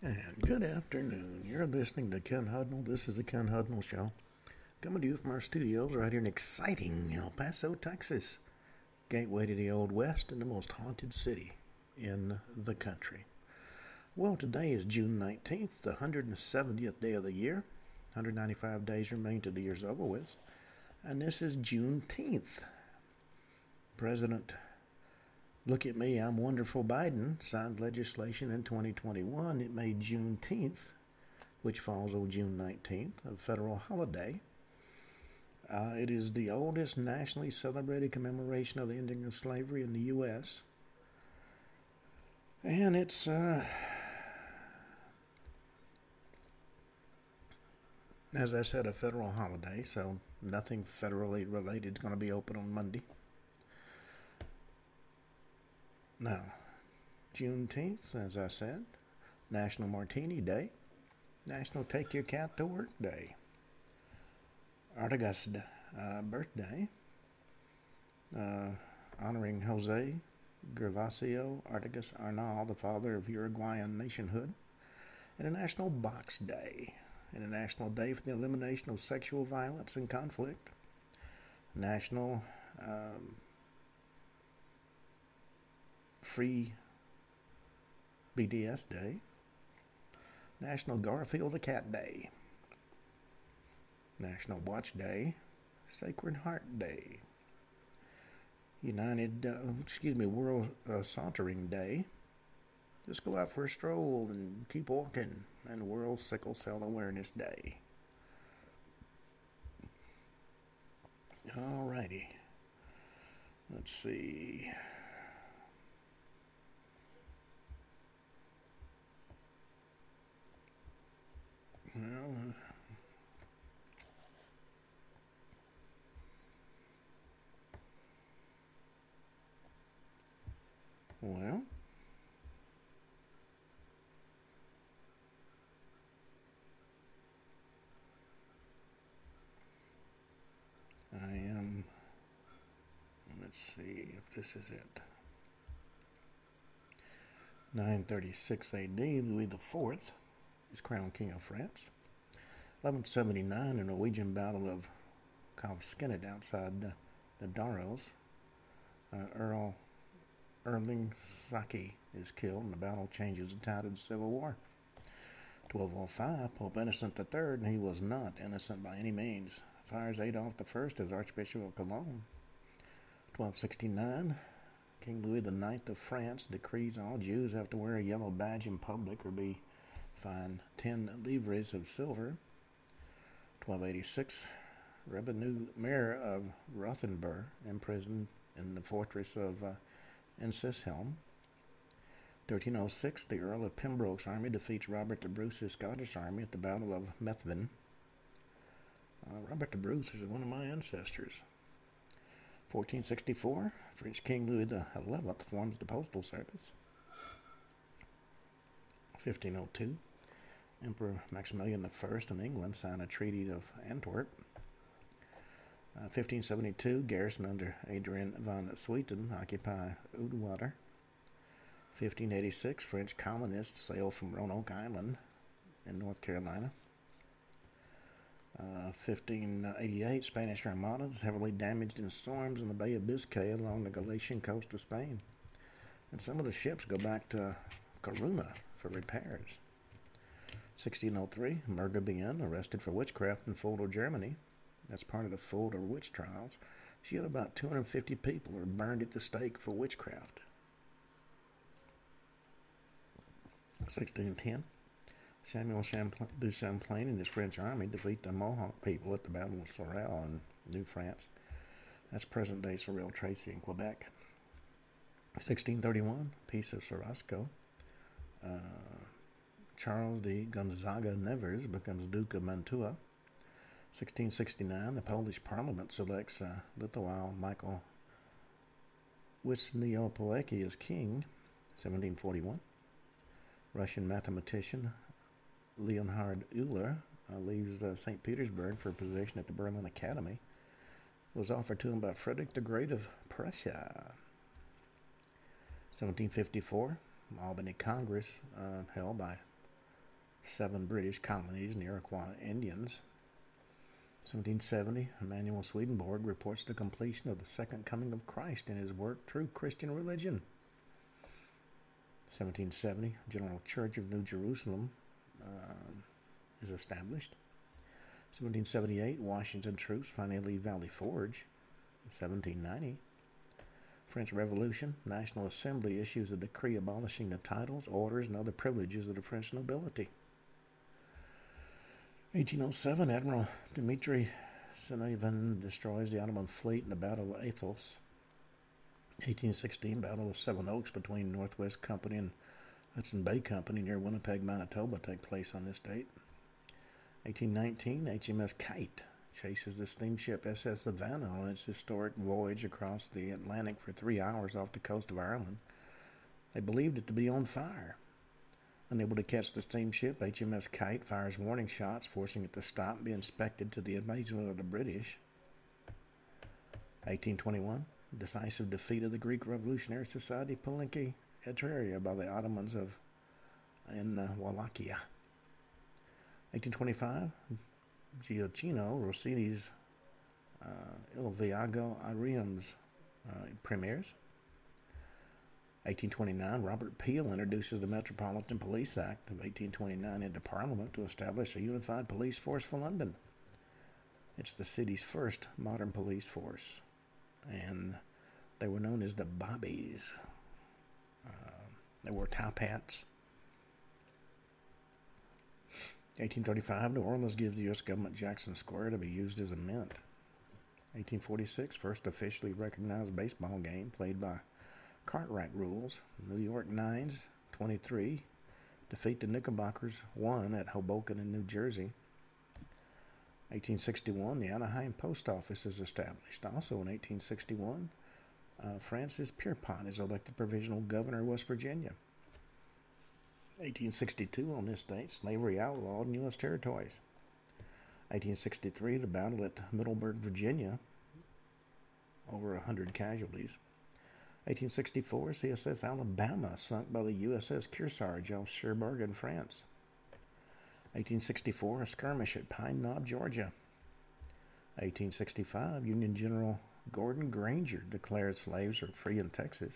And good afternoon. You're listening to Ken Hudnall. This is the Ken Hudnall Show. Coming to you from our studios right here in exciting El Paso, Texas. Gateway to the Old West and the most haunted city in the country. Well, today is June 19th, the 170th day of the year. 195 days remain to the year's over with. And this is Juneteenth. President Look at me, I'm wonderful Biden signed legislation in 2021. It made Juneteenth, which falls on June 19th, a federal holiday. Uh, it is the oldest nationally celebrated commemoration of the ending of slavery in the U.S. And it's uh, as I said, a federal holiday, so nothing federally related is going to be open on Monday. Now, Juneteenth, as I said, National Martini Day, National Take Your Cat to Work Day, Artigas uh, birthday, uh, honoring Jose Gervasio Artigas Arnal, the father of Uruguayan nationhood, and a National Box Day, and a National Day for the Elimination of Sexual Violence and Conflict, National um, Free BDS Day, National Garfield the Cat Day, National Watch Day, Sacred Heart Day, United, uh, excuse me, World uh, Sauntering Day. Just go out for a stroll and keep walking, and World Sickle Cell Awareness Day. Alrighty. Let's see. Well, well, I am. Let's see if this is it. 936 AD, Louis the Fourth is crowned King of France. 1179, a Norwegian battle of Kalvskinnet outside the, the. Uh, Earl Erling Saki is killed, and the battle changes the tide of the Civil War. 1205, Pope Innocent III, and he was not innocent by any means, fires Adolf I as Archbishop of Cologne. 1269, King Louis IX of France decrees all Jews have to wear a yellow badge in public or be fined 10 livres of silver. 1286, Revenue Mayor of Rothenburg imprisoned in the fortress of uh, 1306, the Earl of Pembroke's army defeats Robert the Bruce's Scottish army at the Battle of Methven. Uh, Robert the Bruce is one of my ancestors. 1464, French King Louis XI forms the Postal Service. 1502, Emperor Maximilian I of England signed a Treaty of Antwerp. Uh, 1572, garrison under Adrian von Swieten occupy Oudwater. 1586, French colonists sail from Roanoke Island in North Carolina. Uh, 1588, Spanish Armada is heavily damaged in storms in the Bay of Biscay along the Galician coast of Spain. And some of the ships go back to Corunna for repairs. 1603, Merga Bien, arrested for witchcraft in Fulda, Germany. That's part of the Fulda witch trials. She had about 250 people who were burned at the stake for witchcraft. 1610, Samuel Champlain, du Champlain and his French army defeat the Mohawk people at the Battle of Sorel in New France. That's present day Sorel Tracy in Quebec. 1631, Peace of Cherasco. Uh, Charles de Gonzaga Nevers becomes Duke of Mantua. 1669, the Polish Parliament selects uh, Lithuanian Michael Wisniewski as king. 1741, Russian mathematician Leonhard Euler uh, leaves uh, St. Petersburg for a position at the Berlin Academy. Was offered to him by Frederick the Great of Prussia. 1754, Albany Congress uh, held by seven British colonies and Iroquois Indians. 1770, Emanuel Swedenborg reports the completion of the second coming of Christ in his work True Christian Religion. 1770, General Church of New Jerusalem uh, is established. 1778, Washington troops finally leave Valley Forge. 1790, French Revolution, National Assembly issues a decree abolishing the titles, orders, and other privileges of the French nobility. 1807, Admiral Dmitry Senyavin destroys the Ottoman fleet in the Battle of Athos. 1816, Battle of Seven Oaks between Northwest Company and Hudson Bay Company near Winnipeg, Manitoba, take place on this date. 1819, HMS Kite chases the steamship SS Savannah on its historic voyage across the Atlantic for three hours off the coast of Ireland. They believed it to be on fire. Unable to catch the steamship, HMS Kite fires warning shots, forcing it to stop and be inspected to the amazement of the British. 1821, decisive defeat of the Greek Revolutionary Society Palenque Etruria by the Ottomans of in uh, Wallachia. 1825, Gioacchino Rossini's uh, Il Viaggio a Reims uh, premieres. 1829, Robert Peel introduces the Metropolitan Police Act of 1829 into Parliament to establish a unified police force for London. It's the city's first modern police force, and they were known as the Bobbies. Uh, they wore top hats. 1835, New Orleans gives the U.S. government Jackson Square to be used as a mint. 1846, first officially recognized baseball game played by Cartwright rules. New York Nines, 23, defeat the Knickerbockers 1 at Hoboken in New Jersey. 1861, the Anaheim Post Office is established. Also in 1861, uh, Francis Pierpont is elected provisional governor of West Virginia. 1862, on this date, slavery outlawed in U.S. territories. 1863, the battle at Middleburg, Virginia, over 100 casualties. 1864, CSS Alabama sunk by the USS Kearsarge off Cherbourg in France. 1864, a skirmish at Pine Knob, Georgia. 1865, Union General Gordon Granger declared slaves are free in Texas.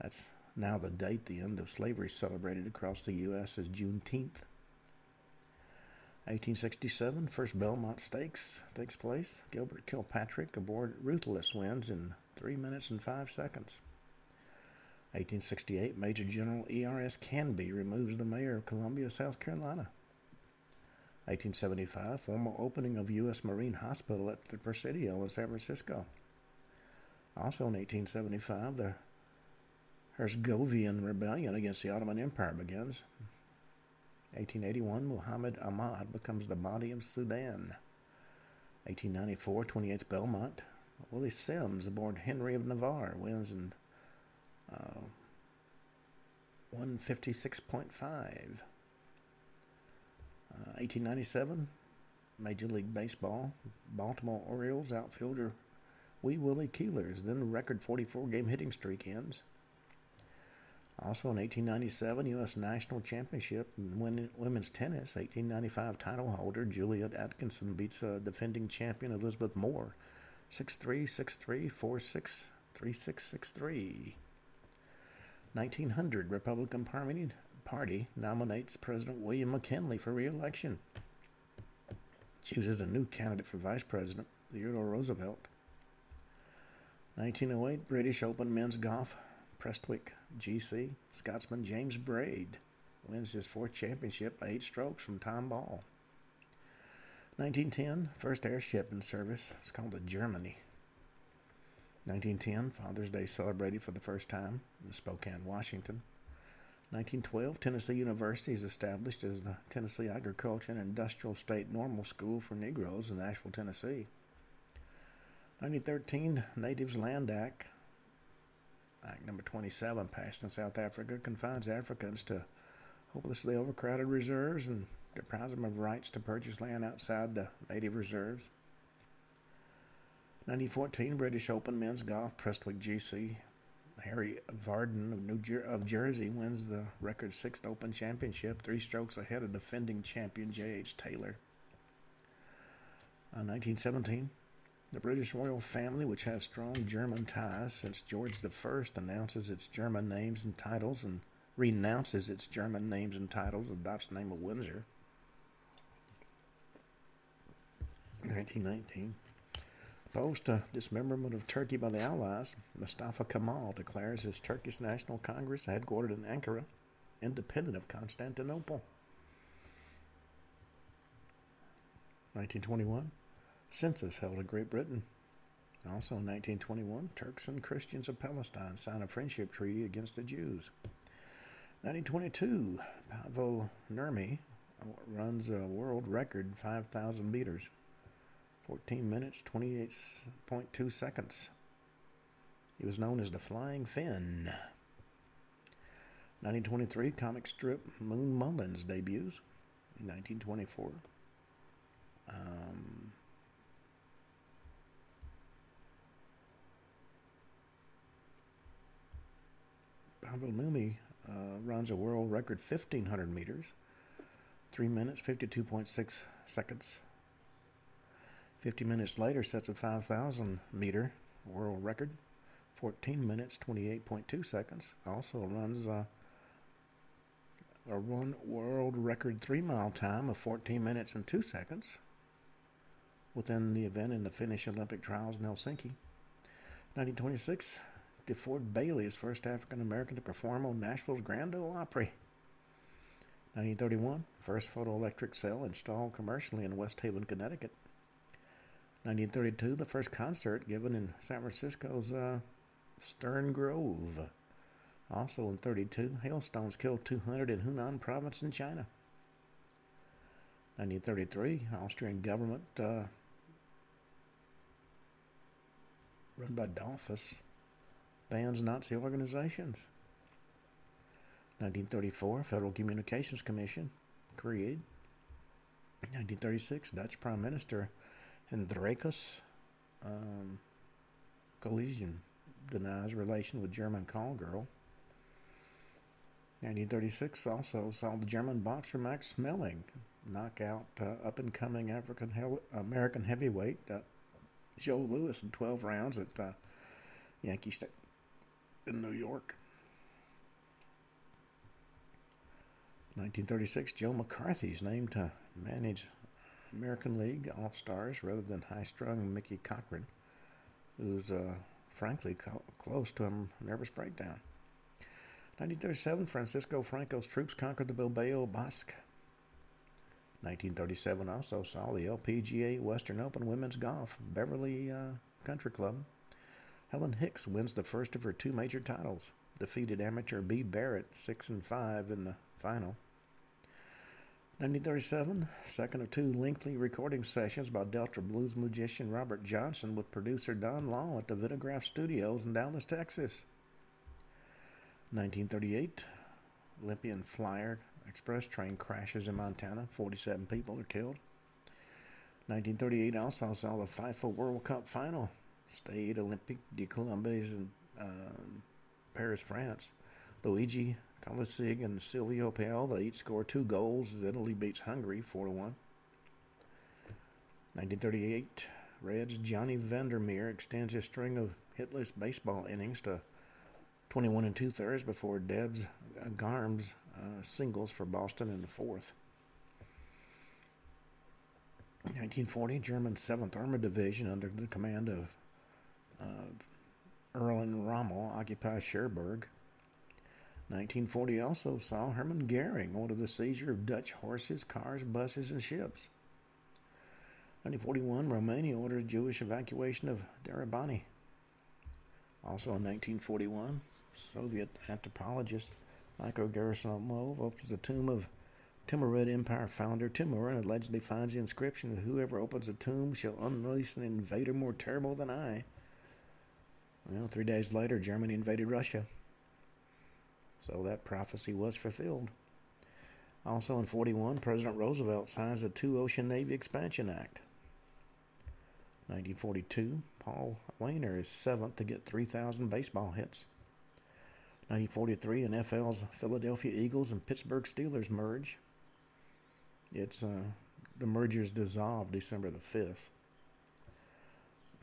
That's now the date the end of slavery celebrated across the U.S. is Juneteenth. 1867, first Belmont Stakes takes place. Gilbert Kilpatrick aboard Ruthless wins in 3 minutes and 5 seconds. 1868, Major General E.R.S. Canby removes the mayor of Columbia, South Carolina. 1875, formal opening of U.S. Marine Hospital at the Presidio in San Francisco. Also in 1875, the Herzegovian rebellion against the Ottoman Empire begins. 1881, Muhammad Ahmad becomes the Mahdi of Sudan. 1894, 28th Belmont, Willie Sims aboard Henry of Navarre wins in uh, 156.5. Uh, 1897, Major League Baseball, Baltimore Orioles outfielder Wee Willie Keeler's then record 44 game hitting streak ends. Also in 1897, U.S. National Championship in women's tennis, 1895 title holder Juliet Atkinson beats uh, defending champion Elizabeth Moore 6-3, 6-3, 4-6, 3-6, 6-3. 1900, Republican Party, Party nominates President William McKinley for re-election. Chooses a new candidate for vice president, Theodore Roosevelt. 1908, British Open men's golf Prestwick GC, Scotsman James Braid wins his fourth championship by eight strokes from Tom Ball. 1910, first airship in service. It's called the Germany. 1910, Father's Day celebrated for the first time in Spokane, Washington. 1912, Tennessee University is established as the Tennessee Agriculture and Industrial State Normal School for Negroes in Nashville, Tennessee. 1913, Natives Land Act Act number 27, passed in South Africa, confines Africans to hopelessly overcrowded reserves and deprives them of rights to purchase land outside the native reserves. 1914 British Open Men's Golf Prestwick GC Harry Vardon of New Jer- of Jersey wins the record sixth Open Championship, three strokes ahead of defending champion J.H. Taylor. Uh, 1917, the British royal family, which has strong German ties since George I, announces its German names and titles and renounces its German names and titles, adopts the name of Windsor. 1919. Post dismemberment of Turkey by the Allies, Mustafa Kemal declares his Turkish National Congress, headquartered in Ankara, independent of Constantinople. 1921, census held in Great Britain. Also in 1921, Turks and Christians of Palestine sign a friendship treaty against the Jews. 1922, Paavo Nurmi runs a world record 5,000 meters. 14 minutes, 28.2 seconds. He was known as the Flying Finn. 1923 comic strip Moon Mullins debuts. 1924. Um, Nurmi uh, runs a world record 1500 meters, 3 minutes, 52.6 seconds. 50 minutes later, sets a 5,000 meter world record, 14 minutes, 28.2 seconds. Also runs uh, a run world record three mile time of 14 minutes and 2 seconds within the event in the Finnish Olympic trials in Helsinki. 1926, DeFord Bailey is first African American to perform on Nashville's Grand Ole Opry. 1931, first photoelectric cell installed commercially in West Haven, Connecticut. 1932, the first concert given in San Francisco's uh, Stern Grove. Also in 32, hailstones killed 200 in Hunan province in China. 1933, Austrian government uh, run by Dollfuss bans Nazi organizations. 1934, Federal Communications Commission created. 1936, Dutch Prime Minister Hendrikus um, Collision denies relation with German call girl. 1936 also saw the German boxer Max Schmeling knock out uh, up and coming African he- American heavyweight uh, Joe Louis in 12 rounds at uh, Yankee Stadium in New York. 1936, Joe McCarthy is named to manage American League All Stars rather than high strung Mickey Cochrane, who's uh, frankly co- close to a nervous breakdown. 1937, Francisco Franco's troops conquered the Bilbao Basque. 1937 also saw the LPGA Western Open Women's Golf Beverly uh, Country Club. Helen Hicks wins the first of her two major titles, defeated amateur B. Barrett 6 and 5 in the final. 1937, second of two lengthy recording sessions by Delta blues musician Robert Johnson with producer Don Law at the Vitagraph Studios in Dallas, Texas. 1938, Olympian Flyer Express train crashes in Montana. 47 people are killed. 1938 also saw the FIFA World Cup final. Stade Olympique de Colombes in um, Paris, France. Luigi Colesig and Silvio Piola each score two goals as Italy beats Hungary 4 to 1. 1938, Reds Johnny Vander Meer extends his string of hitless baseball innings to 21 and two thirds before Debs Garms uh, singles for Boston in the fourth. 1940, German 7th Armored Division under the command of uh, Erwin Rommel occupies Cherbourg. 1940 also saw Hermann Goering order the seizure of Dutch horses, cars, buses, and ships. 1941, Romania orders Jewish evacuation of Darabani. Also in 1941, Soviet anthropologist Michael Gerasimov opens the tomb of Timurid Empire founder Timur and allegedly finds the inscription that whoever opens the tomb shall unleash an invader more terrible than I. Well, three days later, Germany invaded Russia. So that prophecy was fulfilled. Also in 41, President Roosevelt signs the Two Ocean Navy Expansion Act. 1942, Paul Waner is seventh to get 3,000 baseball hits. 1943, NFL's Philadelphia Eagles and Pittsburgh Steelers merge. It's uh, the merger is dissolved December the 5th.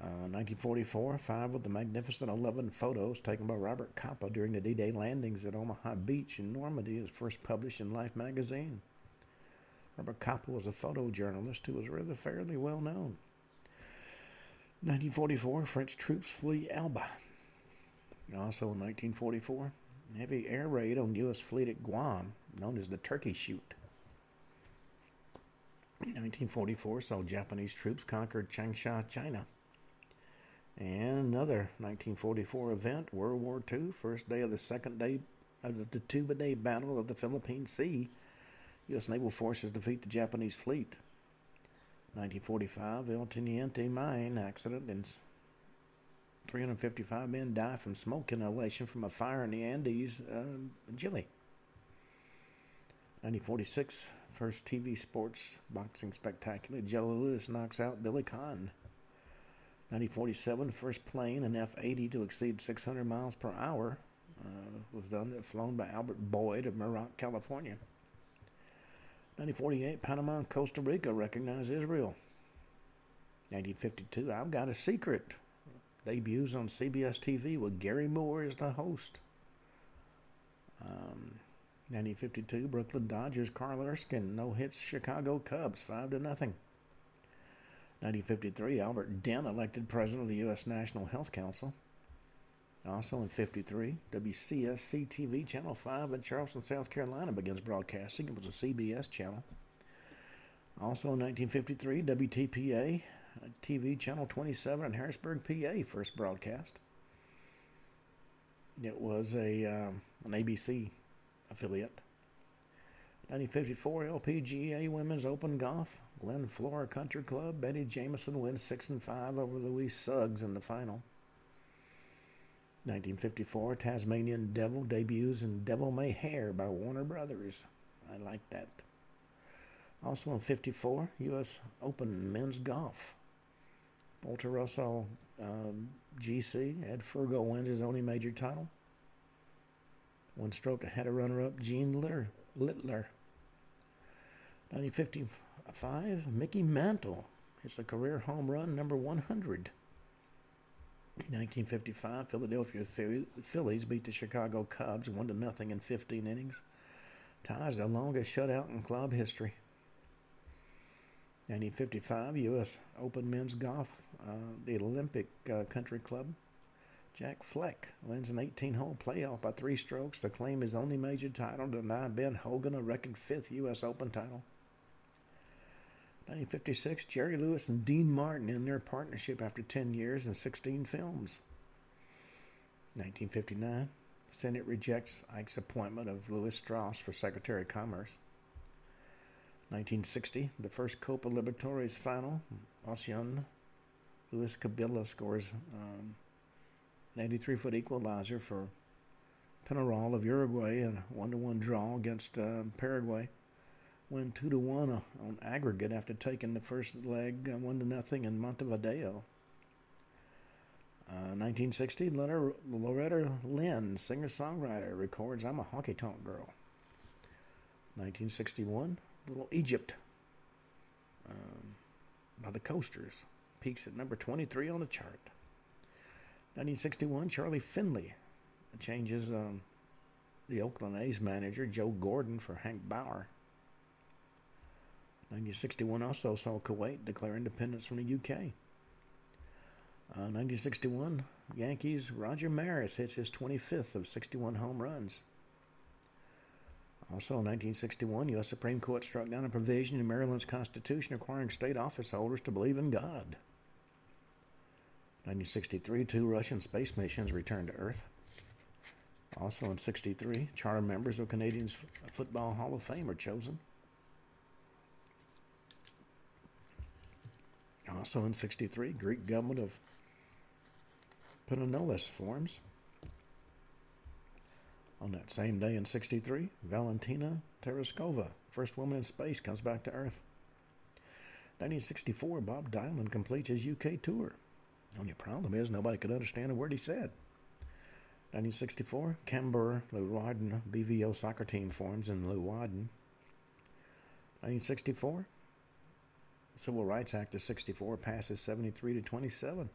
Uh, 1944, five of the magnificent 11 photos taken by Robert Capa during the D-Day landings at Omaha Beach in Normandy is first published in Life magazine. Robert Capa was a photojournalist who was rather fairly well known. 1944, French troops flee Elba. Also in 1944, heavy air raid on U.S. fleet at Guam, known as the Turkey Shoot. 1944 saw Japanese troops conquer Changsha, China. And another 1944 event, World War II, first day of the second day of the two-day battle of the Philippine Sea. U.S. naval forces defeat the Japanese fleet. 1945, El Teniente mine accident and 355 men die from smoke inhalation from a fire in the Andes, uh, Chile. 1946, first TV sports boxing spectacular. Joe Louis knocks out Billy Conn. 1947, first plane, an F-80 to exceed 600 miles per hour, uh, was done flown by Albert Boyd of Muroc, California. 1948, Panama and Costa Rica recognize Israel. 1952, I've Got a Secret debuts on CBS TV with Garry Moore as the host. Um, 1952, Brooklyn Dodgers Carl Erskine no hits Chicago Cubs five to nothing. 1953, Albert Dent elected president of the U.S. National Health Council. Also in 53, WCSC TV Channel 5 in Charleston, South Carolina begins broadcasting. It was a CBS channel. Also in 1953, WTPA TV Channel 27 in Harrisburg, PA first broadcast. It was a um, an ABC affiliate. 1954 LPGA Women's Open Golf. Glen Flora Country Club. Betty Jameson wins 6 and 5 over Louise Suggs in the final. 1954 Tasmanian Devil debuts in Devil May Hare by Warner Brothers. I like that. Also in 54, U.S. Open Men's Golf. Baltusrol um, GC. Ed Furgol wins his only major title. One stroke ahead of runner up Gene Littler. Littler. 1955, Mickey Mantle. It's a career home run number 100. 1955, Philadelphia Phillies beat the Chicago Cubs 1 to nothing in 15 innings. Ties the longest shutout in club history. 1955, U.S. Open Men's Golf, uh, the Olympic uh, Country Club. Jack Fleck wins an 18-hole playoff by three strokes to claim his only major title, deny Ben Hogan a record fifth U.S. Open title. 1956, Jerry Lewis and Dean Martin in their partnership after 10 years and 16 films. 1959, Senate rejects Ike's appointment of Lewis Strauss for Secretary of Commerce. 1960, the first Copa Libertadores final. Alcion Luis Cubilla scores um, an 83 foot equalizer for Penarol of Uruguay in a 1 to 1 draw against uh, Paraguay win two to one on aggregate after taking the first leg uh, one to nothing in Montevideo. Uh, 1960, Loretta Lynn, singer-songwriter, records "I'm a Honky Tonk Girl." 1961, Little Egypt um, by the Coasters peaks at number 23 on the chart. 1961, Charlie Finley changes um, the Oakland A's manager Joe Gordon for Hank Bauer. 1961 also saw Kuwait declare independence from the UK. Uh, 1961, Yankees Roger Maris hits his 25th of 61 home runs. Also in 1961, U.S. Supreme Court struck down a provision in Maryland's Constitution requiring state office holders to believe in God. 1963, two Russian space missions returned to Earth. Also in 63, charter members of Canadians Football Hall of Fame are chosen. Also in 63, Greek government of Panonolis forms. On that same day in 63, Valentina Tereshkova, first woman in space, comes back to Earth. 1964, Bob Dylan completes his UK tour. Only problem is nobody could understand a word he said. 1964, Cambuur Leeuwarden BVO soccer team forms in Leeuwarden. 1964, Civil Rights Act of 64 passes 73 to 27.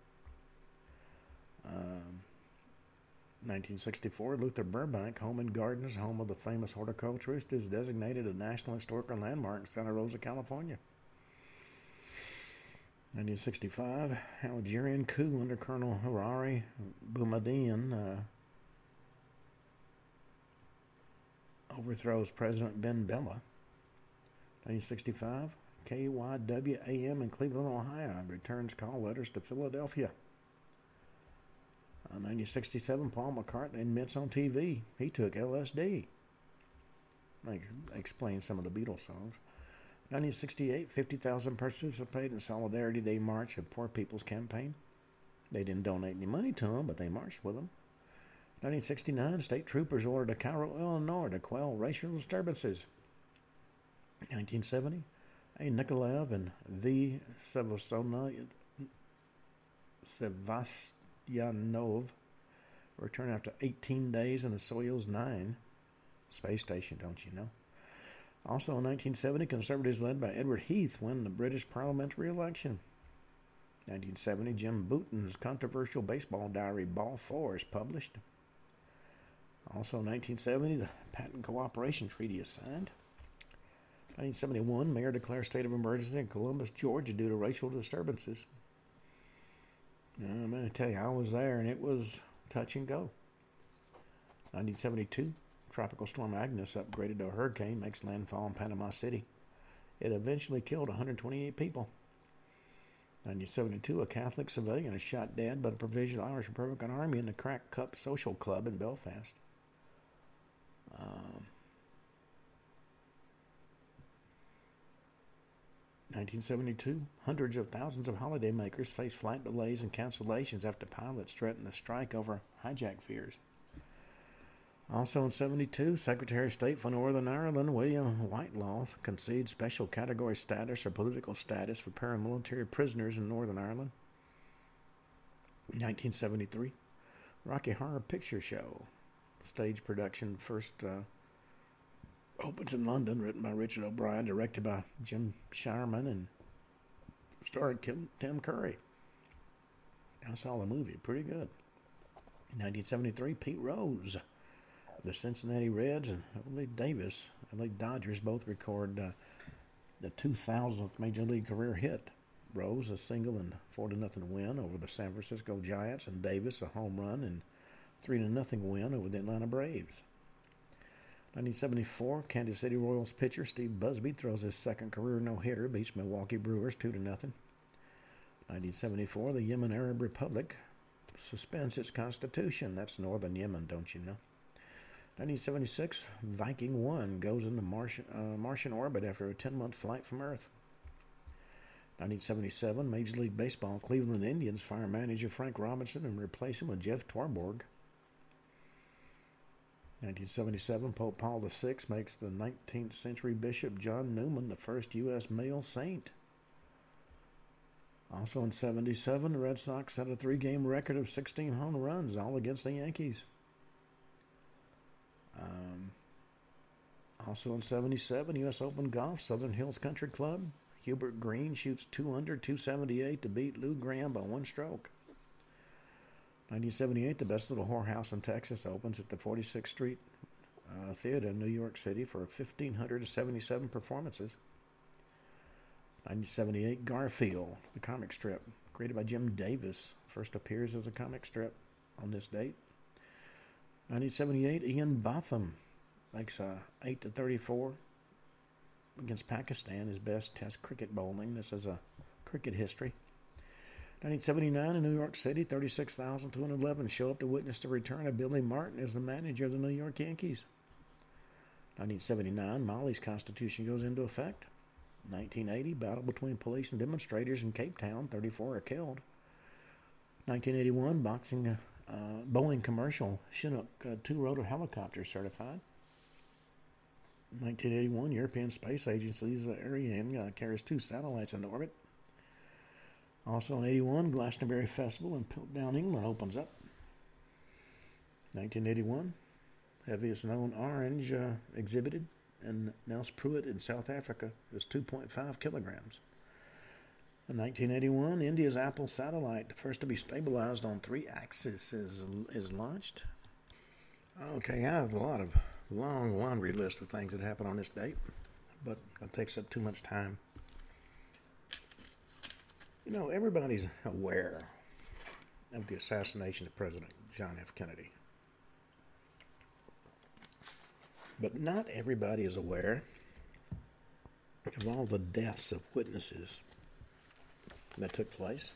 Um, 1964, Luther Burbank Home and Gardens, home of the famous horticulturist, is designated a National Historical Landmark in Santa Rosa, California. 1965, Algerian coup under Colonel Houari Boumediene uh, overthrows President Ben Bella. 1965, KYWAM in Cleveland, Ohio returns call letters to Philadelphia. Uh, 1967, Paul McCartney admits on TV he took LSD. I explain some of the Beatles songs. 1968, 50,000 participate in Solidarity Day March of Poor People's Campaign. They didn't donate any money to them, but they marched with them. 1969, state troopers ordered to Cairo, Illinois to quell racial disturbances. 1970, A. Nikolaev and V. Sevastyanov return after 18 days in the Soyuz 9 space station, don't you know? Also in 1970, Conservatives led by Edward Heath win the British parliamentary election. 1970, Jim Bouton's controversial baseball diary, Ball 4, is published. Also, 1970, the Patent Cooperation Treaty is signed. 1971, mayor declares state of emergency in Columbus, Georgia due to racial disturbances. I'm going to tell you, I was there and it was touch and go. 1972, Tropical Storm Agnes, upgraded to a hurricane, makes landfall in Panama City. It eventually killed 128 people. 1972, a Catholic civilian is shot dead by the Provisional Irish Republican Army in the Crack Cup Social Club in Belfast. Um, 1972, hundreds of thousands of holidaymakers face flight delays and cancellations after pilots threatened a strike over hijack fears. Also in 72, Secretary of State for Northern Ireland William Whitelaw concedes special category status or political status for paramilitary prisoners in Northern Ireland. 1973, Rocky Horror Picture Show stage production first uh, opens in London, written by Richard O'Brien, directed by Jim Sharman, and starred Kim, Tim Curry. I saw the movie, pretty good. In 1973, Pete Rose, the Cincinnati Reds, and Lee Davis, LA Dodgers both record uh, the 2000th Major League career hit. Rose a single and four to nothing win over the San Francisco Giants, and Davis a home run and 3 0 win over the Atlanta Braves. 1974, Kansas City Royals pitcher Steve Busby throws his second career no-hitter, beats Milwaukee Brewers 2 0. 1974, the Yemen Arab Republic suspends its constitution. That's northern Yemen, don't you know? 1976, Viking 1 goes into Martian, uh, Martian orbit after a 10-month flight from Earth. 1977, Major League Baseball Cleveland Indians fire manager Frank Robinson and replace him with Jeff Torborg. 1977, Pope Paul VI makes the 19th century Bishop John Neumann the first U.S. male saint. Also in 77, the Red Sox set a three game record of 16 home runs, all against the Yankees. Um, also in 77, U.S. Open Golf, Southern Hills Country Club. Hubert Green shoots 2 under 278 to beat Lou Graham by one stroke. 1978, the Best Little Whorehouse in Texas opens at the 46th Street uh, Theater in New York City for 1,577 performances. 1978, Garfield, the comic strip, created by Jim Davis, first appears as a comic strip on this date. 1978, Ian Botham makes a 8 to 34 against Pakistan, his best Test cricket bowling. This is a cricket history. 1979 in New York City, 36,211 show up to witness the return of Billy Martin as the manager of the New York Yankees. 1979, Mali's constitution goes into effect. 1980, battle between police and demonstrators in Cape Town, 34 are killed. 1981, boxing uh, Boeing commercial Chinook uh, two-rotor helicopter certified. 1981, European Space Agency's uh, Ariane uh, carries two satellites into orbit. Also in 81, Glastonbury Festival in Pilton, England opens up. 1981, heaviest known orange uh, exhibited in Nelspruit in South Africa was 2.5 kilograms. In 1981, India's Apple satellite, the first to be stabilized on three axes, is, is launched. Okay, I have a lot of long laundry list of things that happened on this date, but that takes up too much time. You know, everybody's aware of the assassination of President John F. Kennedy. But not everybody is aware of all the deaths of witnesses that took place.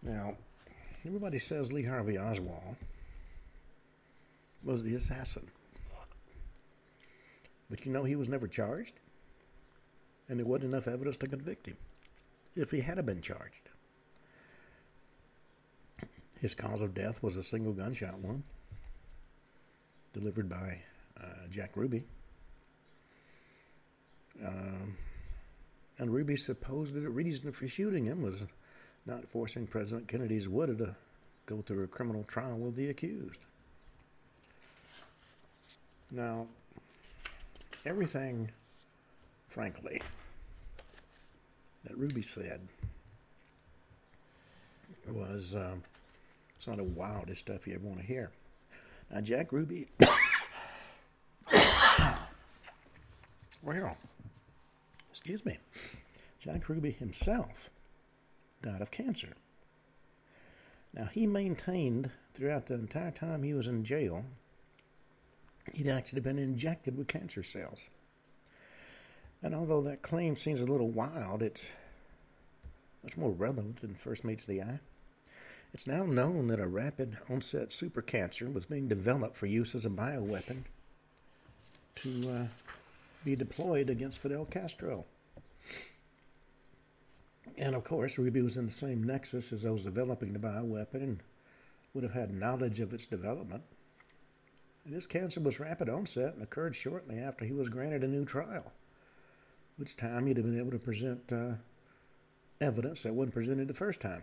Now, everybody says Lee Harvey Oswald was the assassin. But you know, he was never charged, and there wasn't enough evidence to convict him if he had been charged. His cause of death was a single gunshot wound delivered by uh, Jack Ruby. Um, and Ruby's supposed reason for shooting him was not forcing President Kennedy's widow to go through a criminal trial with the accused. Now, everything, frankly, that Ruby said was um, some of the wildest stuff you ever want to hear. Now, Jack Ruby. well, excuse me. Jack Ruby himself died of cancer. Now, he maintained throughout the entire time he was in jail, he'd actually been injected with cancer cells. And although that claim seems a little wild, it's much more relevant than first meets the eye. It's now known that a rapid onset supercancer was being developed for use as a bioweapon to uh, be deployed against Fidel Castro. And of course, Ruby was in the same nexus as those developing the bioweapon and would have had knowledge of its development. And his cancer was rapid onset and occurred shortly after he was granted a new trial, which time he'd have been able to present uh, evidence that wasn't presented the first time.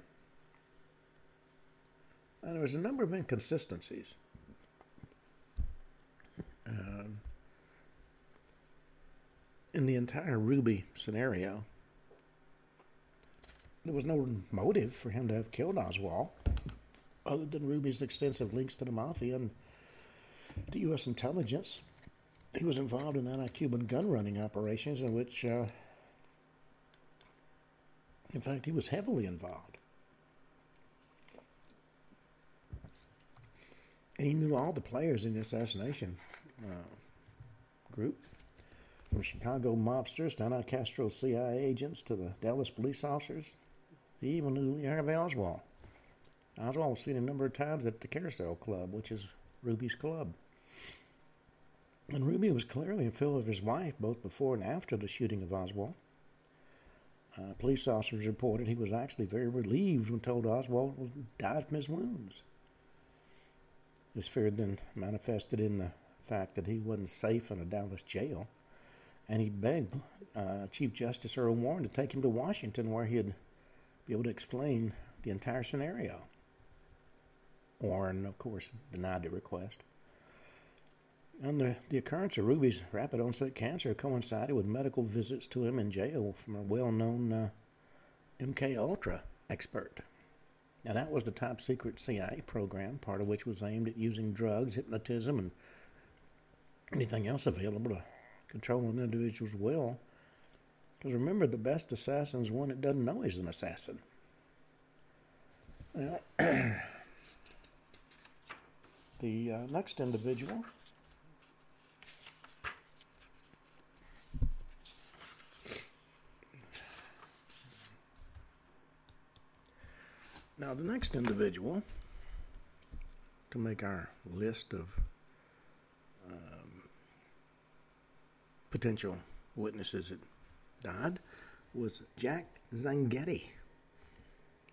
And there was a number of inconsistencies. Um, in the entire Ruby scenario, there was no motive for him to have killed Oswald, other than Ruby's extensive links to the mafia and the U.S. intelligence. He was involved in anti-Cuban gun running operations, in which, uh, in fact, he was heavily involved. And he knew all the players in the assassination uh, group, from Chicago mobsters to anti Castro CIA agents to the Dallas police officers. He even knew Harvey Oswald. Oswald was seen a number of times at the Carousel Club, which is Ruby's club. And Ruby was clearly in feel of his wife both before and after the shooting of Oswald. Uh, police officers reported he was actually very relieved when told Oswald died from his wounds. This fear then manifested in the fact that he wasn't safe in a Dallas jail, and he begged uh, Chief Justice Earl Warren to take him to Washington where he'd be able to explain the entire scenario. Warren, of course, denied the request. And the, the occurrence of Ruby's rapid onset cancer coincided with medical visits to him in jail from a well-known uh, MK Ultra expert. Now, that was the top secret CIA program, part of which was aimed at using drugs, hypnotism, and anything else available to control an individual's will. Because remember, the best assassin is one that doesn't know he's an assassin. Well, the uh, next individual Now, the next individual to make our list of um, potential witnesses that died was Jack Zangretti.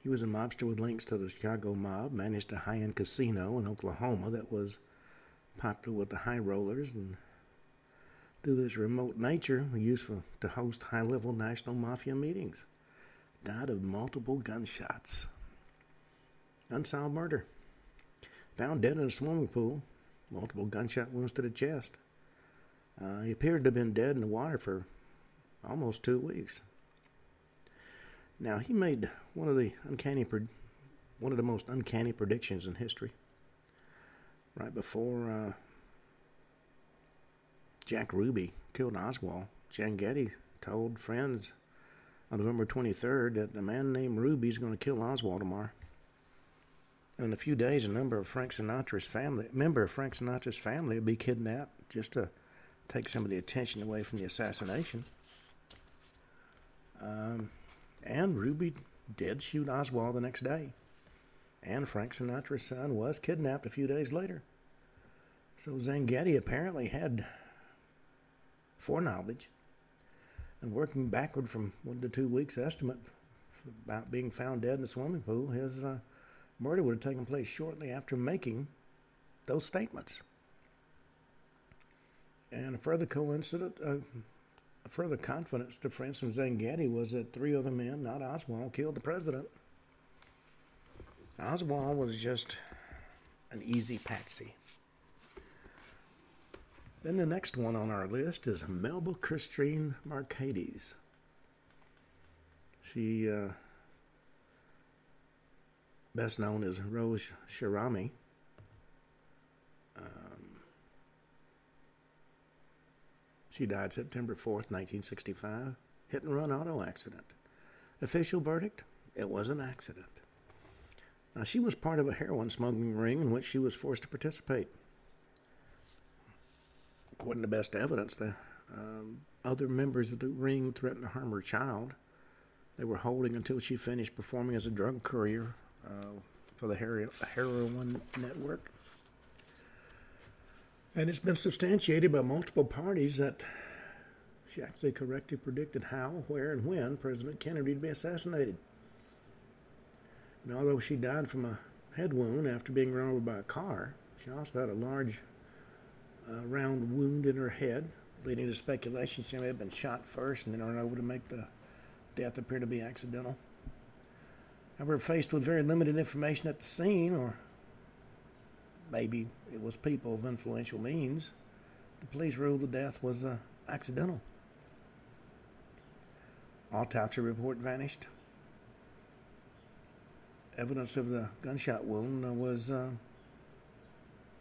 He was a mobster with links to the Chicago mob, managed a high end casino in Oklahoma that was popular with the high rollers, and through this remote nature, used for, to host high level national mafia meetings. Died of multiple gunshots unsolved murder. found dead in a swimming pool, multiple gunshot wounds to the chest. Uh, he appeared to have been dead in the water for almost two weeks. Now he made one of the uncanny, one of the most uncanny predictions in history. Right before uh, Jack Ruby killed Oswald, Getty told friends on November 23rd that a man named Ruby is going to kill Oswald tomorrow. In a few days, a number of Frank Sinatra's family, member of Frank Sinatra's family, would be kidnapped just to take some of the attention away from the assassination. Um, and Ruby did shoot Oswald the next day. And Frank Sinatra's son was kidnapped a few days later. So Zangretti apparently had foreknowledge. And working backward from one to two weeks estimate about being found dead in the swimming pool, his uh, murder would have taken place shortly after making those statements. And a further coincidence, uh, a further confidence to Francis Zangretti was that three other men, not Oswald, killed the president. Oswald was just an easy patsy. Then the next one on our list is Melba Christine Marcades. She, uh, best known as Rose Cheramie, She died September 4th, 1965. Hit and run auto accident. Official verdict? It was an accident. Now, she was part of a heroin smuggling ring in which she was forced to participate. According to best evidence, the um, other members of the ring threatened to harm her child. They were holding until she finished performing as a drug courier uh, for the heroin network. And it's been substantiated by multiple parties that she actually correctly predicted how, where, and when President Kennedy would be assassinated. And although she died from a head wound after being run over by a car, she also had a large uh, round wound in her head, leading to speculation she may have been shot first and then run over to make the death appear to be accidental. However, faced with very limited information at the scene, or maybe it was people of influential means, the police ruled the death was uh, accidental. Autopsy report vanished. Evidence of the gunshot wound uh, was uh,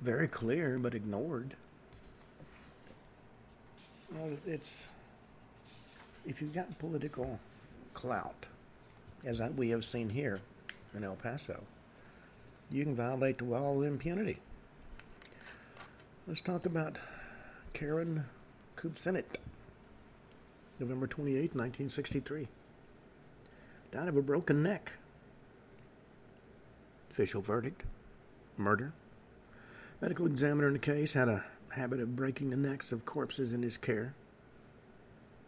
very clear but ignored. Well, it's if you've got political clout, as we have seen here in El Paso, you can violate the law with impunity. Let's talk about Karen Kupcinet, November 28, 1963. Died of a broken neck. Official verdict murder. Medical examiner in the case had a habit of breaking the necks of corpses in his care,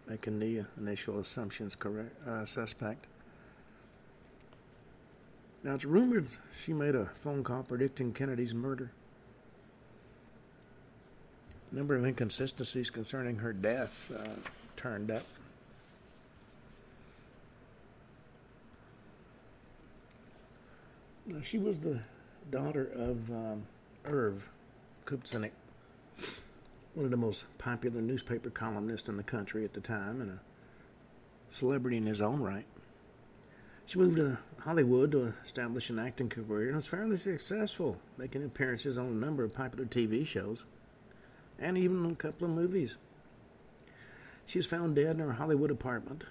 making the initial assumptions correct, uh, suspect. Now, it's rumored she made a phone call predicting Kennedy's murder. A number of inconsistencies concerning her death uh, turned up. Now, she was the daughter of um, Irv Kupcinet, one of the most popular newspaper columnists in the country at the time and a celebrity in his own right. She moved to Hollywood to establish an acting career and was fairly successful, making appearances on a number of popular TV shows and even a couple of movies. She was found dead in her Hollywood apartment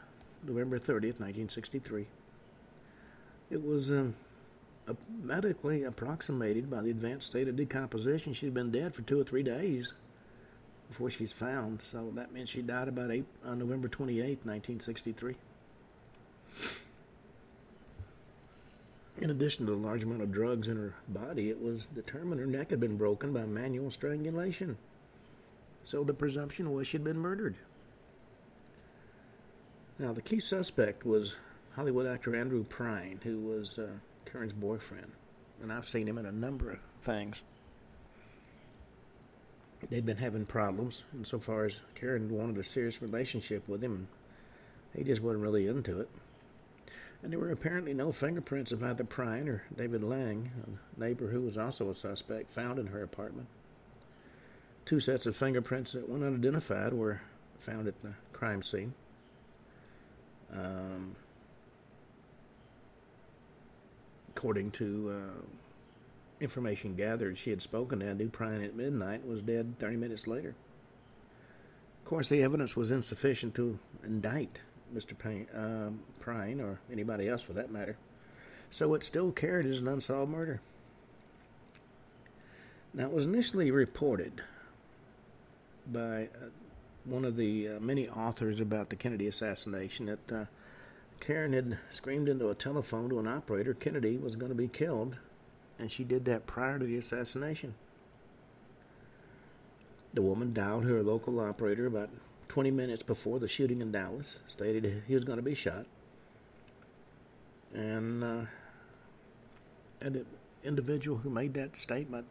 November 30th, 1963. It was um, medically approximated by the advanced state of decomposition. She'd been dead for two or three days before she's found, so that means she died about eight, uh, November 28, 1963. In addition to the large amount of drugs in her body, it was determined her neck had been broken by manual strangulation. So the presumption was she'd been murdered. Now, the key suspect was Hollywood actor Andrew Prine, who was uh, Karen's boyfriend. And I've seen him in a number of things. They'd been having problems insofar as Karen wanted a serious relationship with him. He just wasn't really into it. And there were apparently no fingerprints of either Prine or David Lang, a neighbor who was also a suspect, found in her apartment. Two sets of fingerprints that went unidentified were found at the crime scene. Um, according to uh, information gathered, she had spoken to Andrew Prine at midnight and was dead 30 minutes later. Of course, the evidence was insufficient to indict Mr. Payne, uh, Prine or anybody else for that matter, so it still carried as an unsolved murder. Now, it was initially reported by uh, one of the uh, many authors about the Kennedy assassination that uh, Karen had screamed into a telephone to an operator Kennedy was going to be killed, and she did that prior to the assassination. The woman dialed her local operator about 20 minutes before the shooting in Dallas, stated he was going to be shot. And uh, an individual who made that statement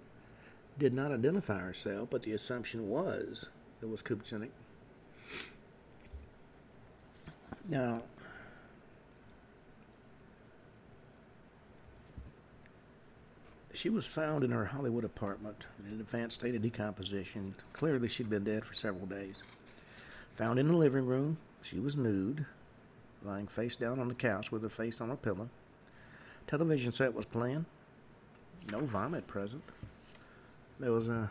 did not identify herself, but the assumption was it was Kupcinet. Now, she was found in her Hollywood apartment in an advanced state of decomposition. Clearly, she'd been dead for several days. Found in the living room, she was nude, lying face down on the couch with her face on a pillow. Television set was playing. No vomit present. There was a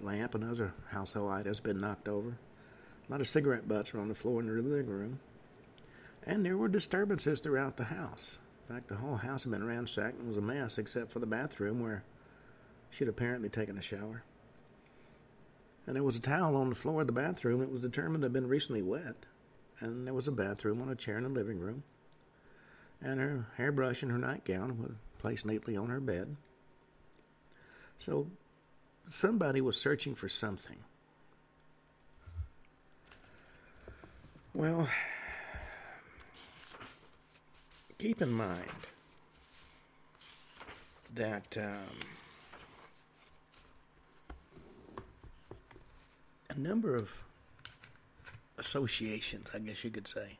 lamp and other household items been knocked over. A lot of cigarette butts were on the floor in the living room. And there were disturbances throughout the house. In fact, the whole house had been ransacked and was a mess except for the bathroom where she'd apparently taken a shower. And there was a towel on the floor of the bathroom that was determined to have been recently wet. And there was a bathroom on a chair in the living room. And her hairbrush and her nightgown were placed neatly on her bed. So somebody was searching for something. Well, keep in mind that um, a number of associations, I guess you could say,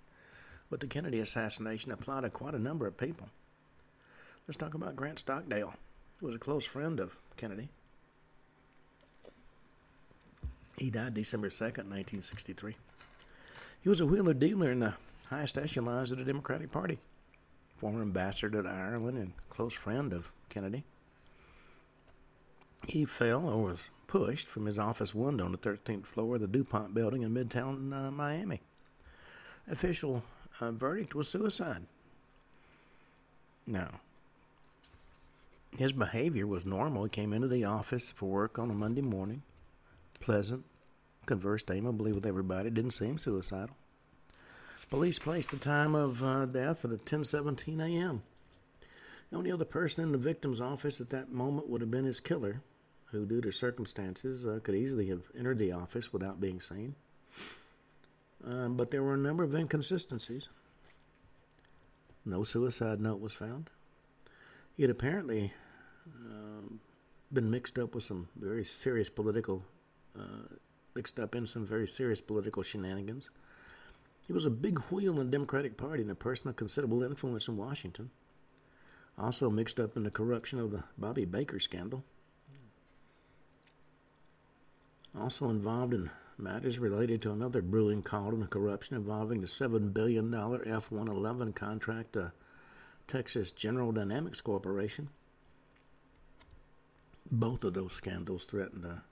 with the Kennedy assassination apply to quite a number of people. Let's talk about Grant Stockdale, who was a close friend of Kennedy. He died December 2nd, 1963. He was a wheeler dealer in the highest echelons of the Democratic Party, former ambassador to Ireland and close friend of Kennedy. He fell or was pushed from his office window on the 13th floor of the DuPont building in Midtown uh, Miami. Official uh, verdict was suicide. Now, his behavior was normal. He came into the office for work on a Monday morning, pleasant, conversed amiably with everybody, didn't seem suicidal. Police placed the time of uh, death at 10:17 a.m. The only other person in the victim's office at that moment would have been his killer, who, due to circumstances, uh, could easily have entered the office without being seen. Uh, but there were a number of inconsistencies. No suicide note was found. He had apparently um, been mixed up with some very serious political, uh, mixed up in some very serious political shenanigans. He was a big wheel in the Democratic Party and a person of considerable influence in Washington. Also mixed up in the corruption of the Bobby Baker scandal. Also involved in matters related to another brewing cauldron of corruption involving the $7 billion F 111 contract to Texas General Dynamics Corporation. Both of those scandals threatened to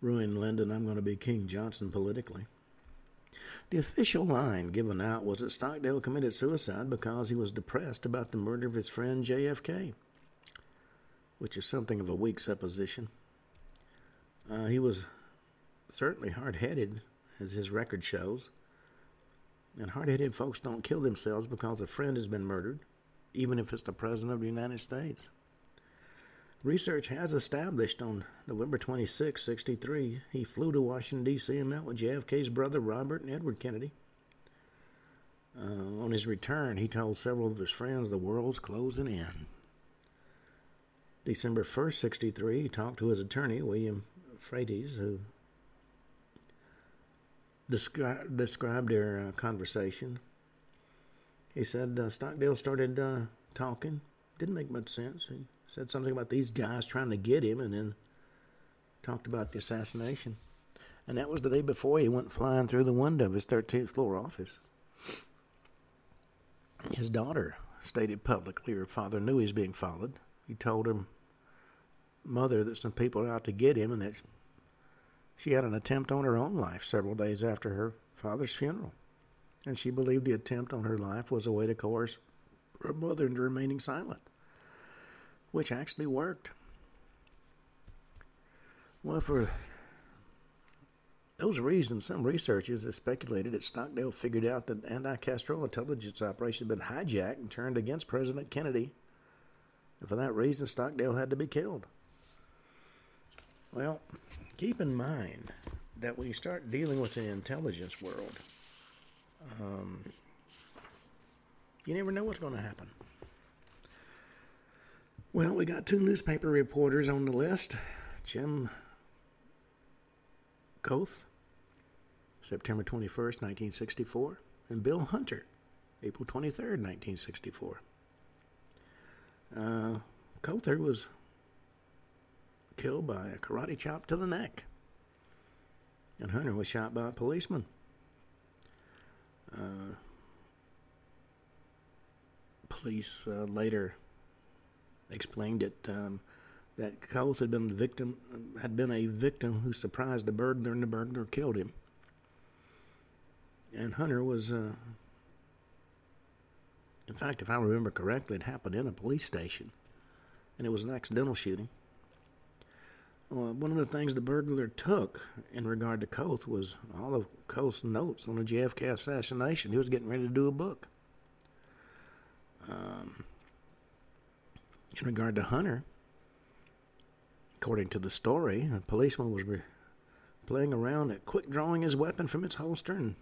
ruin Lyndon I'm going to be King Johnson politically. The official line given out was that Stockdale committed suicide because he was depressed about the murder of his friend JFK, which is something of a weak supposition. Uh, he was certainly hard headed, as his record shows. And hard headed folks don't kill themselves because a friend has been murdered, even if it's the President of the United States. Research has established on November 26, 63, he flew to Washington, D.C. and met with JFK's brother Robert and Edward Kennedy. Uh, on his return, he told several of his friends the world's closing in. December 1st, 63, he talked to his attorney, William Frates, who descri- described their uh, conversation. he said uh, Stockdale started uh, talking. Didn't make much sense. He said something about these guys trying to get him, and then talked about the assassination. And that was the day before he went flying through the window of his 13th floor office. His daughter stated publicly her father knew he was being followed. He told her mother that some people are out to get him and that she had an attempt on her own life several days after her father's funeral. And she believed the attempt on her life was a way to coerce her mother into remaining silent, which actually worked. Well, for those reasons, some researchers have speculated that Stockdale figured out that anti-Castro intelligence operation had been hijacked and turned against President Kennedy. And for that reason, Stockdale had to be killed. Well, keep in mind that when you start dealing with the intelligence world, um, you never know what's going to happen. Well, we got two newspaper reporters on the list Jim Koeth, September 21st, 1964, and Bill Hunter, April 23rd, 1964. Uh, was killed by a karate chop to the neck, and Hunter was shot by a policeman. Uh, police uh, later explained it um, that Coles had been the victim had been a victim who surprised the burglar and the burglar killed him. And Hunter was, uh, in fact, if I remember correctly, it happened in a police station, and it was an accidental shooting. Well, one of the things the burglar took in regard to Koeth was all of Koeth's notes on the JFK assassination. He was getting ready to do a book. Um, in regard to Hunter, according to the story, a policeman was re- playing around at quick drawing his weapon from its holster and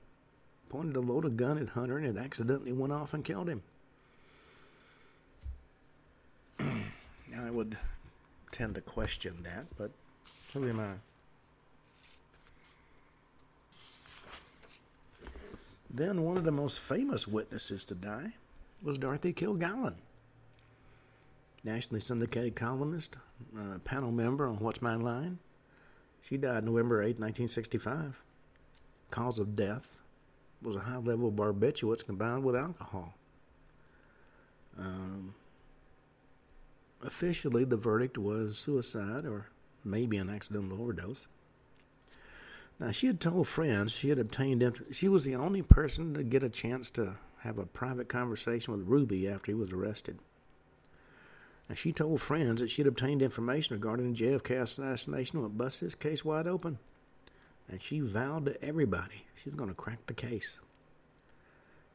pointed a loaded gun at Hunter, and it accidentally went off and killed him. I would tend to question that, but who am I? Then one of the most famous witnesses to die was Dorothy Kilgallen, nationally syndicated columnist, uh, panel member on What's My Line. She died November 8, 1965. Cause of death was a high level of barbiturates combined with alcohol. Um, Officially, the verdict was suicide or maybe an accidental overdose. Now, she had told friends she had obtained, she was the only person to get a chance to have a private conversation with Ruby after he was arrested. And she told friends that she had obtained information regarding the JFK assassination that bust this case wide open. And she vowed to everybody she was going to crack the case.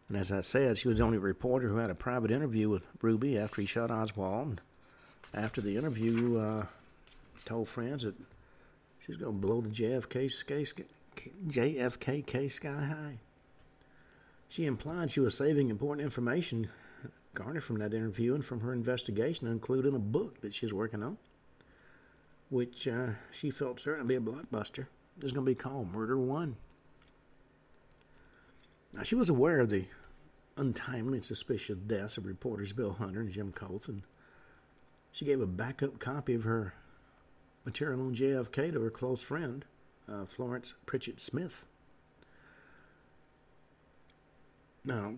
And as I said, she was the only reporter who had a private interview with Ruby after he shot Oswald after the interview, uh, told friends that she's going to blow the JFK case, JFK case sky high. She implied she was saving important information garnered from that interview and from her investigation, including a book that she's working on, which uh, she felt certain would be a blockbuster. It's going to be called Murder One. Now, she was aware of the untimely and suspicious deaths of reporters Bill Hunter and Jim Colson she gave a backup copy of her material on JFK to her close friend, uh, Florence Pritchett Smith. Now,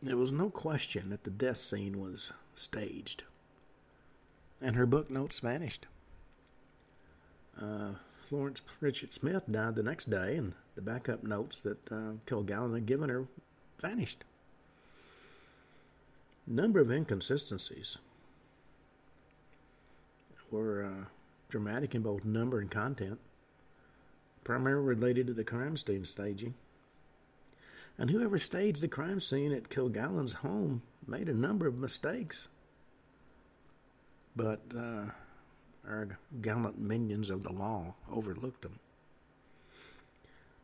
there was no question that the death scene was staged, and her book notes vanished. Uh, Florence Pritchett Smith died the next day, and the backup notes that uh, Kilgallen had given her vanished number of inconsistencies were uh, dramatic in both number and content, primarily related to the crime scene staging. And whoever staged the crime scene at Kilgallen's home made a number of mistakes. But uh, our gallant minions of the law overlooked them.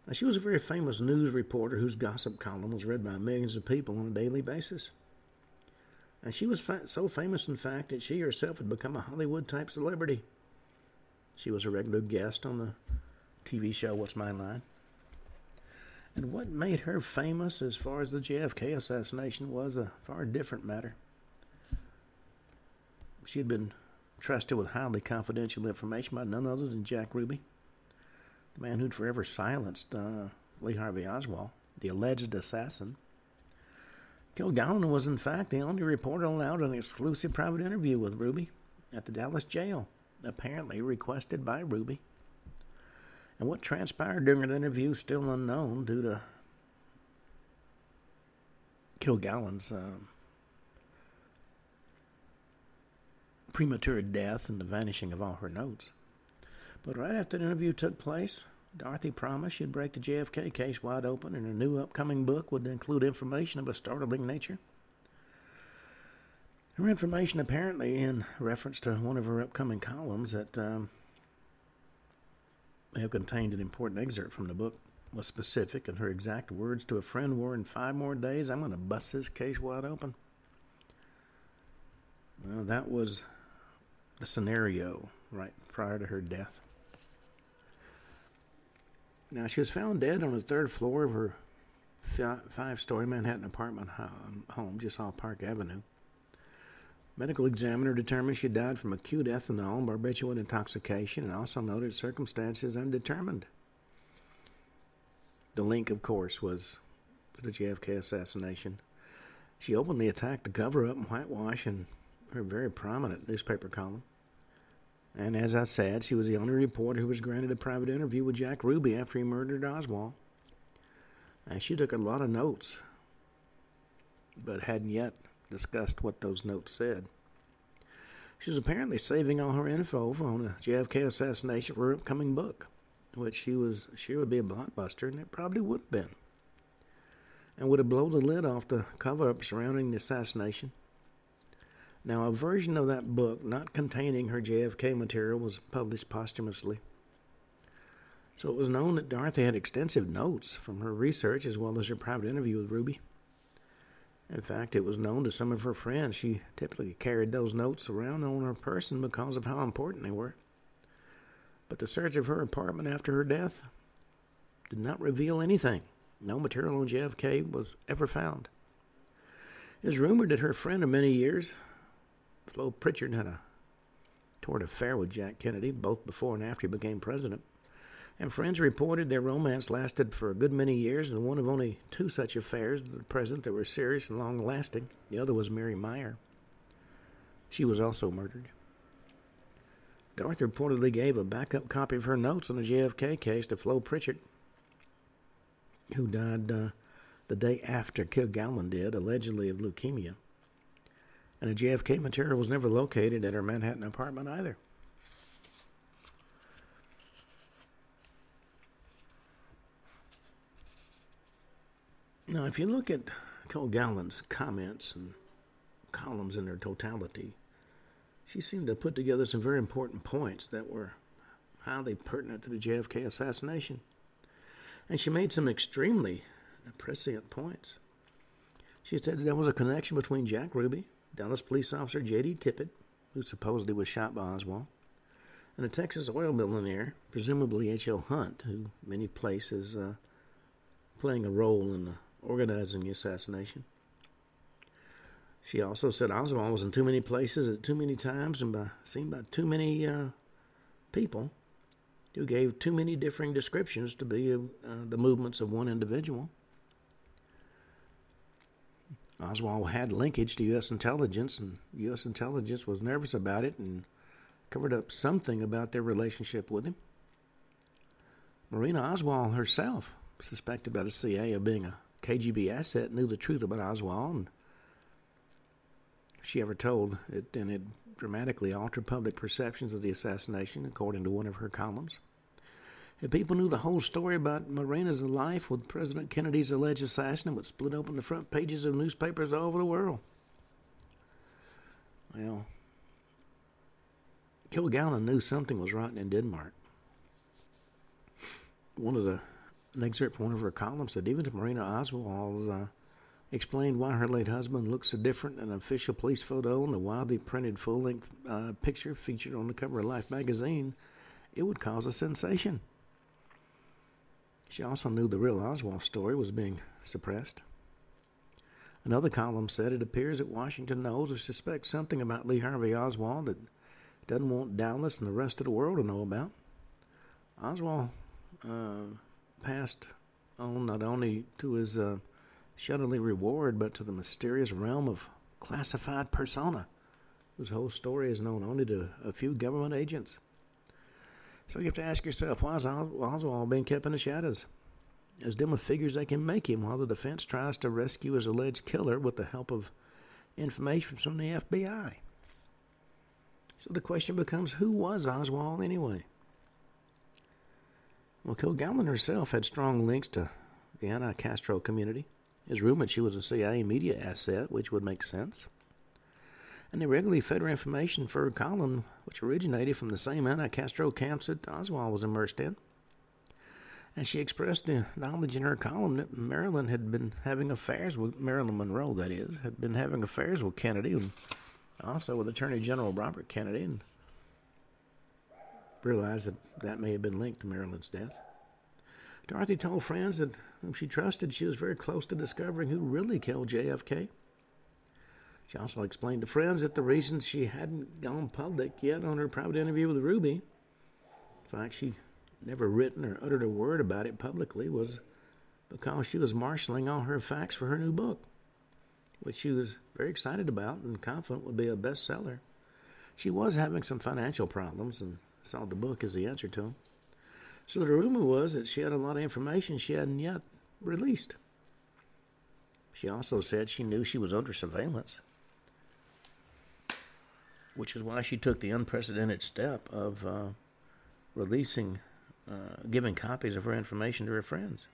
Now, she was a very famous news reporter whose gossip column was read by millions of people on a daily basis. And she was fa- so famous, in fact, that she herself had become a Hollywood type celebrity. She was a regular guest on the TV show What's My Line. And what made her famous as far as the JFK assassination was a far different matter. She had been trusted with highly confidential information by none other than Jack Ruby, the man who'd forever silenced uh, Lee Harvey Oswald, the alleged assassin. Kilgallen was, in fact, the only reporter allowed an exclusive private interview with Ruby at the Dallas jail, apparently requested by Ruby. And what transpired during the interview is still unknown due to Kilgallen's uh, premature death and the vanishing of all her notes. But right after the interview took place, Dorothy promised she'd break the JFK case wide open, and her new upcoming book would include information of a startling nature. Her information, apparently, in reference to one of her upcoming columns that um, have contained an important excerpt from the book, was specific, and her exact words to a friend were In five more days, I'm going to bust this case wide open. Well, that was the scenario right prior to her death. Now, she was found dead on the third floor of her five story Manhattan apartment home just off Park Avenue. Medical examiner determined she died from acute ethanol and barbiturate intoxication and also noted circumstances undetermined. The link, of course, was the JFK assassination. She openly attacked the cover up and whitewash in her very prominent newspaper column. And as I said, she was the only reporter who was granted a private interview with Jack Ruby after he murdered Oswald. And she took a lot of notes, but hadn't yet discussed what those notes said. She was apparently saving all her info on the JFK assassination for her upcoming book, which she was sure would be a blockbuster, and it probably would have been. And would have blown the lid off the cover up surrounding the assassination now, a version of that book not containing her JFK material was published posthumously. So it was known that Dorothy had extensive notes from her research as well as her private interview with Ruby. In fact, it was known to some of her friends she typically carried those notes around on her person because of how important they were. But the search of her apartment after her death did not reveal anything. No material on JFK was ever found. It is rumored that her friend of many years, Flo Pritchett had a torrid affair with Jack Kennedy, both before and after he became president. And friends reported their romance lasted for a good many years, and one of only two such affairs with the president that were serious and long lasting. The other was Mary Meyer. She was also murdered. Dorothy reportedly gave a backup copy of her notes on the JFK case to Flo Pritchett, who died uh, the day after Kilgallen did, allegedly of leukemia and the JFK material was never located at her Manhattan apartment either. Now, if you look at Kilgallen's comments and columns in their totality, she seemed to put together some very important points that were highly pertinent to the JFK assassination. And she made some extremely prescient points. She said that there was a connection between Jack Ruby Dallas police officer J.D. Tippit, who supposedly was shot by Oswald, and a Texas oil millionaire, presumably H.L. Hunt, who many places uh, playing a role in organizing the assassination. She also said Oswald was in too many places at too many times and by seen by too many uh, people who gave too many differing descriptions to be uh, the movements of one individual. Oswald had linkage to U.S. intelligence, and U.S. intelligence was nervous about it and covered up something about their relationship with him. Marina Oswald herself, suspected by the CIA of being a KGB asset, knew the truth about Oswald, and if she ever told it, then it dramatically altered public perceptions of the assassination, according to one of her columns. If people knew the whole story about Marina's life with President Kennedy's alleged assassin, it would split open the front pages of newspapers all over the world. Well, Kilgallen knew something was rotten in Denmark. One of the an excerpt from one of her columns said even if Marina Oswald uh, explained why her late husband looked so different in an official police photo and the widely printed full-length uh, picture featured on the cover of Life magazine, it would cause a sensation. She also knew the real Oswald story was being suppressed. Another column said it appears that Washington knows or suspects something about Lee Harvey Oswald that doesn't want Dallas and the rest of the world to know about. Oswald uh, passed on not only to his uh, reward, but to the mysterious realm of classified persona, whose whole story is known only to a few government agents. So you have to ask yourself, why is Oswald being kept in the shadows? As dim a figure as they can make him while the defense tries to rescue his alleged killer with the help of information from the FBI. So the question becomes, who was Oswald anyway? Well, Kilgallen herself had strong links to the anti-Castro community. It's rumored she was a CIA media asset, which would make sense and they regularly fed her information for her column, which originated from the same anti-Castro camps that Oswald was immersed in. And she expressed the knowledge in her column that Marilyn had been having affairs with Marilyn Monroe, that is, had been having affairs with Kennedy, and also with Attorney General Robert Kennedy, and realized that that may have been linked to Marilyn's death. Dorothy told friends that whom she trusted she was very close to discovering who really killed JFK. She also explained to friends that the reason she hadn't gone public yet on her private interview with Ruby, in fact, she never written or uttered a word about it publicly, was because she was marshaling all her facts for her new book, which she was very excited about and confident would be a bestseller. She was having some financial problems and saw the book as the answer to them. So the rumor was that she had a lot of information she hadn't yet released. She also said she knew she was under surveillance which is why she took the unprecedented step of uh, releasing, uh, giving copies of her information to her friends.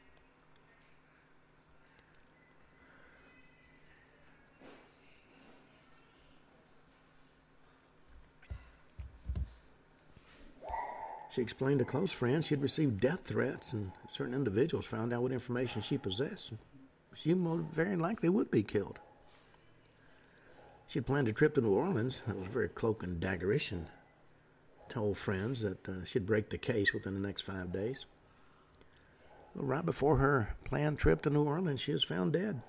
She explained to close friends she had received death threats, and certain individuals found out what information she possessed. She very likely would be killed. She planned a trip to New Orleans that was very cloak and daggerish and told friends that uh, she'd break the case within the next five days. Well, right before her planned trip to New Orleans, she was found dead.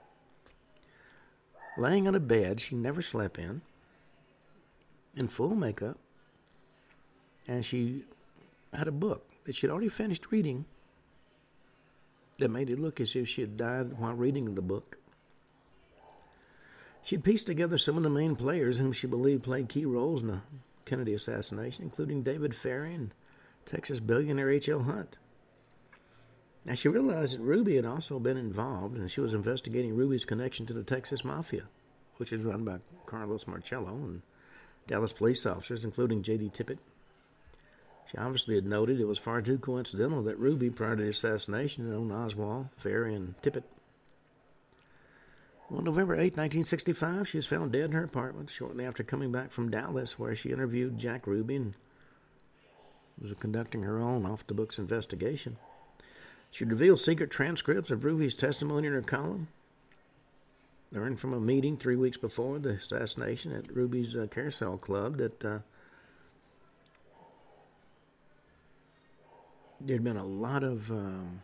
Laying on a bed she never slept in, in full makeup, and she had a book that she'd already finished reading that made it look as if she had died while reading the book. She'd pieced together some of the main players whom she believed played key roles in the Kennedy assassination, including David Ferrie and Texas billionaire H.L. Hunt. Now, she realized that Ruby had also been involved, and she was investigating Ruby's connection to the Texas Mafia, which is run by Carlos Marcello and Dallas police officers, including J.D. Tippit. She obviously had noted it was far too coincidental that Ruby, prior to the assassination, had known Oswald, Ferrie, and Tippit. On November 8, 1965, she was found dead in her apartment shortly after coming back from Dallas, where she interviewed Jack Ruby and was conducting her own off the books investigation. She revealed secret transcripts of Ruby's testimony in her column, learned from a meeting three weeks before the assassination at Ruby's uh, Carousel Club that uh, there'd been a lot of um,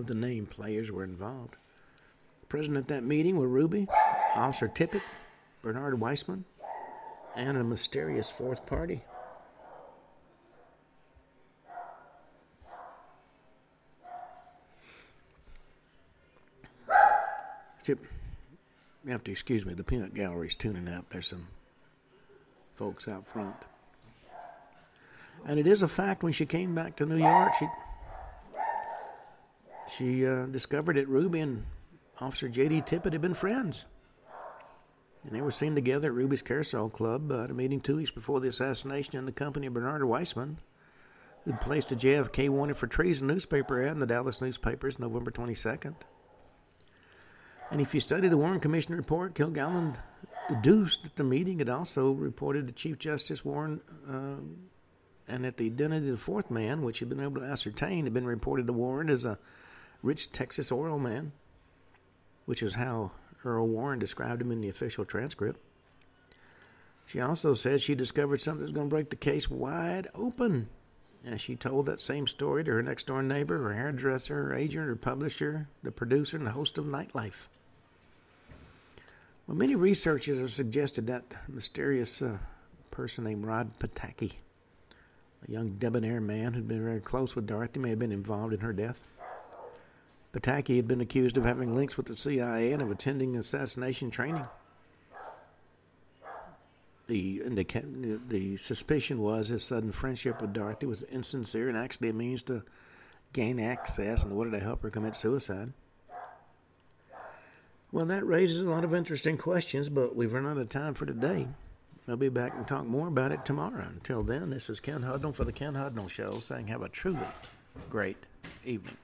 of the name players were involved. Present at that meeting were Ruby, Officer Tippit, Bernard Weissman, and a mysterious fourth party. Chip, you have to excuse me. The peanut gallery's tuning up. There's some folks out front. And it is a fact when she came back to New York, she she uh, discovered that Ruby and Officer J.D. Tippit had been friends. And they were seen together at Ruby's Carousel Club uh, at a meeting two weeks before the assassination in the company of Bernard Weissman, who'd placed a JFK wanted for treason newspaper ad in the Dallas newspapers November 22nd. And if you study the Warren Commission report, Kilgallen deduced that the meeting had also reported to Chief Justice Warren uh, and that the identity of the fourth man, which had been able to ascertain, had been reported to Warren as a rich Texas oil man which is how Earl Warren described him in the official transcript. She also said she discovered something that's going to break the case wide open And she told that same story to her next door neighbor, her hairdresser, her agent, her publisher, the producer, and the host of Nightlife. Well, many researchers have suggested that mysterious uh, person named Rod Pataky, a young debonair man who'd been very close with Dorothy, may have been involved in her death. Pataky had been accused of having links with the CIA and of attending assassination training. The, the, the suspicion was his sudden friendship with Dorothy was insincere and actually a means to gain access in order to help her commit suicide. Well, that raises a lot of interesting questions, but we've run out of time for today. I'll be back and talk more about it tomorrow. Until then, this is Ken Hudnall for the Ken Hudnall Show saying have a truly great evening.